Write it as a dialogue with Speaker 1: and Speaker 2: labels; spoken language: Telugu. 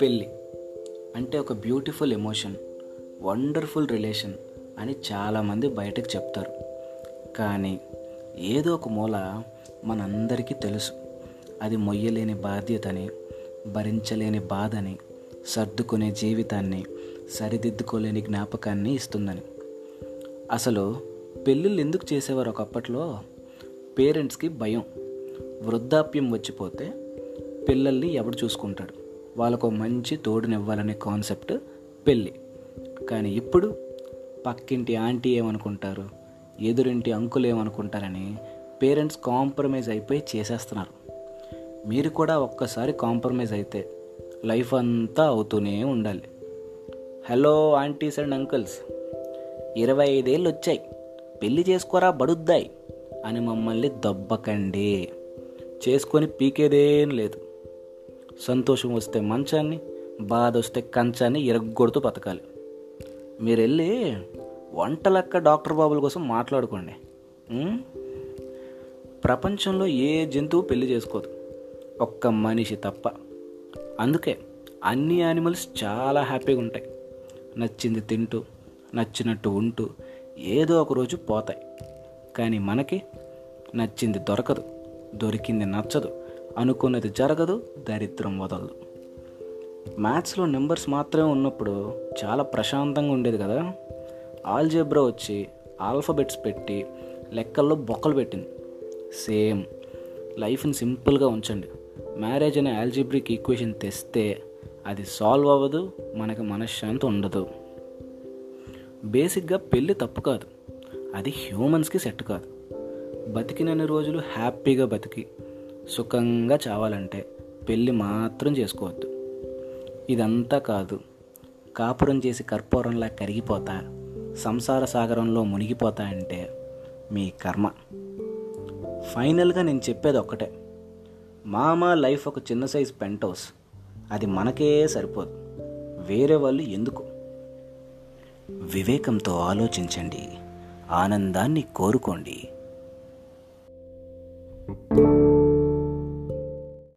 Speaker 1: పెళ్ళి అంటే ఒక బ్యూటిఫుల్ ఎమోషన్ వండర్ఫుల్ రిలేషన్ అని చాలామంది బయటకు చెప్తారు. కానీ ఏదో ఒక మూల మనందరికీ తెలుసు. అది మొయ్యలేని బాధ్యతని భరించలేని బాధని సర్దుకునే జీవితాన్ని సరిదిద్దుకోలేని జ్ఞాపకాన్ని ఇస్తుందని. అసలు పెళ్ళిళ్ళు ఎందుకు చేసేవారు ఒకప్పట్లో? పేరెంట్స్కి భయం. వృద్ధాప్యం వచ్చిపోతే పిల్లల్ని ఎవడు చూసుకుంటాడు? వాళ్ళకు మంచి తోడునివ్వాలనే కాన్సెప్ట్ పెళ్ళి. కానీ ఇప్పుడు పక్కింటి ఆంటీ ఏమనుకుంటారు? ఎదురింటి అంకులు ఏమనుకుంటారని పేరెంట్స్ కాంప్రమైజ్ అయిపోయి చేసేస్తున్నారు. మీరు కూడా ఒక్కసారి కాంప్రమైజ్ అయితే లైఫ్ అంతా అవుతూనే ఉండాలి. Hello aunties and uncles. ఇరవై ఐదేళ్ళు వచ్చాయి. పెళ్ళి చేసుకోరా బడుద్దాయి. అని మమ్మల్ని దెబ్బకండి. చేసుకొని పీకేదేం లేదు. సంతోషం వస్తే మంచాన్ని బాధ వస్తే కంచాన్ని ఇరగొడుతూ బతకాలి. మీరు వెళ్ళి వంటలక్క డాక్టర్ బాబుల కోసం మాట్లాడుకోండి. ప్రపంచంలో ఏ జంతువు పెళ్ళి చేసుకోదు. ఒక్క మనిషి తప్ప. అందుకే అన్ని యానిమల్స్ చాలా హ్యాపీగా ఉంటాయి. నచ్చింది తింటూ నచ్చినట్టు ఉంటూ ఏదో ఒకరోజు పోతాయి. కానీ మనకి నచ్చింది దొరకదు దొరికింది నచ్చదు అనుకున్నది జరగదు దరిద్రం వదలదు. మ్యాథ్స్లో నెంబర్స్ మాత్రమే ఉన్నప్పుడు చాలా ప్రశాంతంగా ఉండేది కదా. ఆల్జెబ్రా వచ్చి ఆల్ఫబెట్స్ పెట్టి లెక్కల్లో బొక్కలు పెట్టింది. సేమ్ లైఫ్ని సింపుల్గా ఉంచండి. మ్యారేజ్ అనే ఆల్జిబ్రిక్ ఈక్వేషన్ తెస్తే అది సాల్వ్ అవ్వదు మనకి మనశ్శాంతి ఉండదు. బేసిక్గా పెళ్ళి తప్పు కాదు. అది హ్యూమన్స్కి సెట్ కాదు. బతికినన్ని రోజులు హ్యాపీగా బతికి సుఖంగా చావాలంటే పెళ్ళి మాత్రం చేసుకోవద్దు. ఇదంతా కాదు. కాపురం చేసి కర్పూరంలా కరిగిపోతా సంసార సాగరంలో మునిగిపోతా అంటే మీ కర్మ. ఫైనల్గా నేను చెప్పేది ఒక్కటే. మామ లైఫ్ ఒక చిన్న సైజ్ పెంట్ హౌస్. అది మనకే సరిపోదు. వేరే వాళ్ళు ఎందుకు? వివేకంతో ఆలోచించండి. ఆనందాన్ని కోరుకోండి.